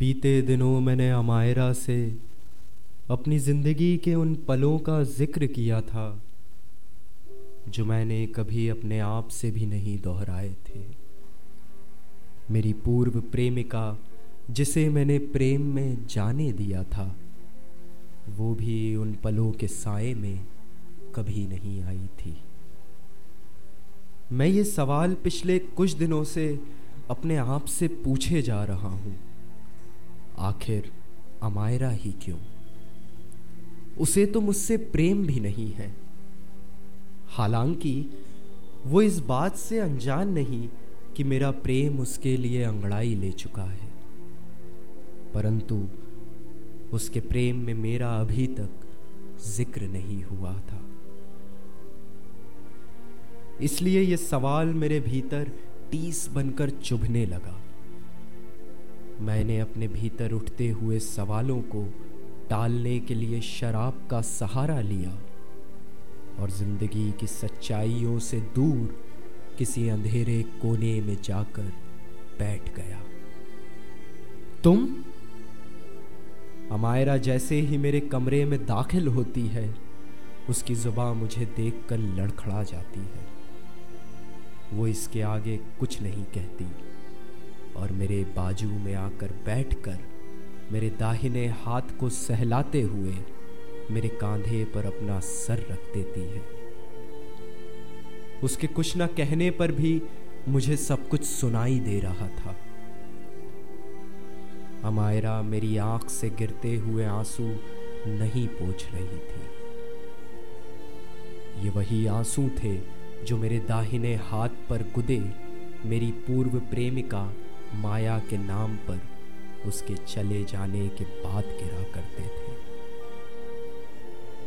बीते दिनों मैंने अमायरा से अपनी ज़िंदगी के उन पलों का ज़िक्र किया था, जो मैंने कभी अपने आप से भी नहीं दोहराए थे। मेरी पूर्व प्रेमिका, जिसे मैंने प्रेम में जाने दिया था, वो भी उन पलों के साए में कभी नहीं आई थी। मैं ये सवाल पिछले कुछ दिनों से अपने आप से पूछे जा रहा हूँ। आखिर अमायरा ही क्यों? उसे तो मुझसे प्रेम भी नहीं है। हालाँकि वो इस बात से अनजान नहीं कि मेरा प्रेम उसके लिए अंगड़ाई ले चुका है। परंतु उसके प्रेम में मेरा अभी तक ज़िक्र नहीं हुआ था। इसलिए यह सवाल मेरे भीतर टीस बनकर चुभने लगा। मैंने अपने भीतर उठते हुए सवालों को टालने के लिए शराब का सहारा लिया और ज़िंदगी की सच्चाइयों से दूर किसी अंधेरे कोने में जाकर बैठ गया। तुम? अमायरा जैसे ही मेरे कमरे में दाखिल होती है, उसकी जुबा मुझे देखकर लड़खड़ा जाती है। वो इसके आगे कुछ नहीं कहती। और मेरे बाजू में आकर बैठकर मेरे दाहिने हाथ को सहलाते हुए मेरे कांधे पर अपना सर रख देती है। उसके कुछ ना कहने पर भी मुझे सब कुछ सुनाई दे रहा था। अमायरा मेरी आँख से गिरते हुए आँसू नहीं पोछ रही थी। ये वही आँसू थे जो मेरे दाहिने हाथ पर गुदे मेरी पूर्व प्रेमिका माया के नाम पर उसके चले जाने के बाद गिरा करते थे।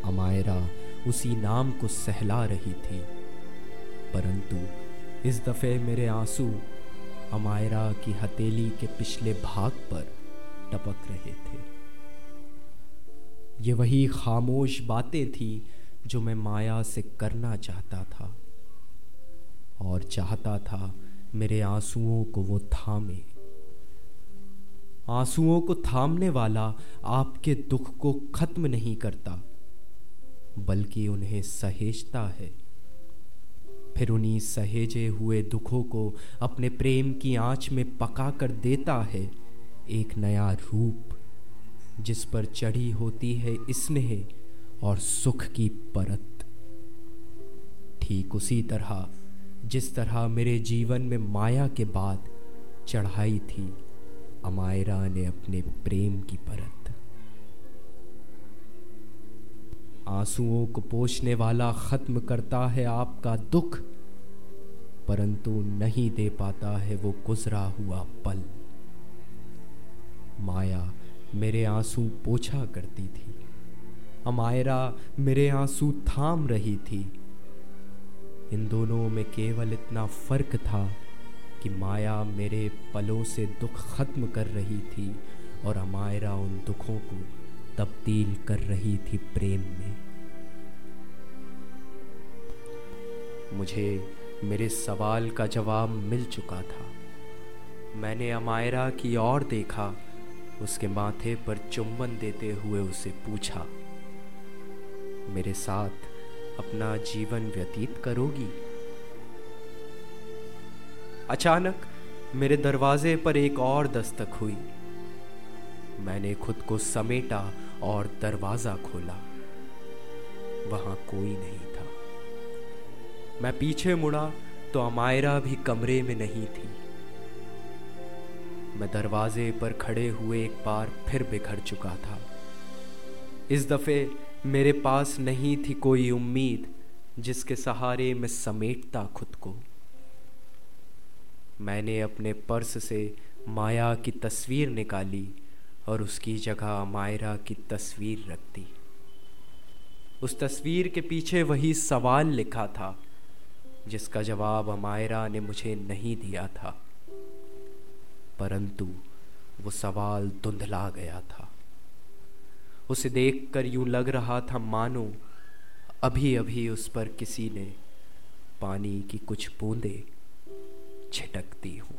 अमायरा उसी नाम को सहला रही थी। परंतु इस दफे मेरे आँसू अमायरा की हथेली के पिछले भाग पर टपक रहे थे। ये वही खामोश बातें थी जो मैं माया से करना चाहता था और चाहता था मेरे आंसुओं को वो थामे। आंसुओं को थामने वाला आपके दुख को खत्म नहीं करता, बल्कि उन्हें सहेजता है। फिर उन्हीं सहेजे हुए दुखों को अपने प्रेम की आँच में पका कर देता है एक नया रूप, जिस पर चढ़ी होती है स्नेह और सुख की परत। ठीक उसी तरह जिस तरह मेरे जीवन में माया के बाद चढ़ाई थी, अमायरा ने अपने प्रेम की परत। आंसुओं को पोषने वाला खत्म करता है आपका दुख, परंतु नहीं दे पाता है वो गुजरा हुआ पल। माया मेरे आँसू पोछा करती थी, अमायरा मेरे आँसू थाम रही थी। इन दोनों में केवल इतना फ़र्क था कि माया मेरे पलों से दुख खत्म कर रही थी और अमायरा उन दुखों को तब्दील कर रही थी प्रेम में। मुझे मेरे सवाल का जवाब मिल चुका था। मैंने अमायरा की ओर देखा, उसके माथे पर चुंबन देते हुए उसे पूछा, मेरे साथ अपना जीवन व्यतीत करोगी। अचानक मेरे दरवाजे पर एक और दस्तक हुई। मैंने खुद को समेटा और दरवाज़ा खोला। वहाँ कोई नहीं था। मैं पीछे मुड़ा तो अमायरा भी कमरे में नहीं थी। मैं दरवाजे पर खड़े हुए एक बार फिर बिखर चुका था। इस दफे मेरे पास नहीं थी कोई उम्मीद जिसके सहारे मैं समेटता खुद को। मैंने अपने पर्स से माया की तस्वीर निकाली और उसकी जगह मायरा की तस्वीर रख दी। उस तस्वीर के पीछे वही सवाल लिखा था, जिसका जवाब अमायरा ने मुझे नहीं दिया था। परंतु वो सवाल धुंधला गया था। उसे देखकर यूँ लग रहा था, मानो अभी अभी उस पर किसी ने पानी की कुछ बूंदे छिटकती हूँ।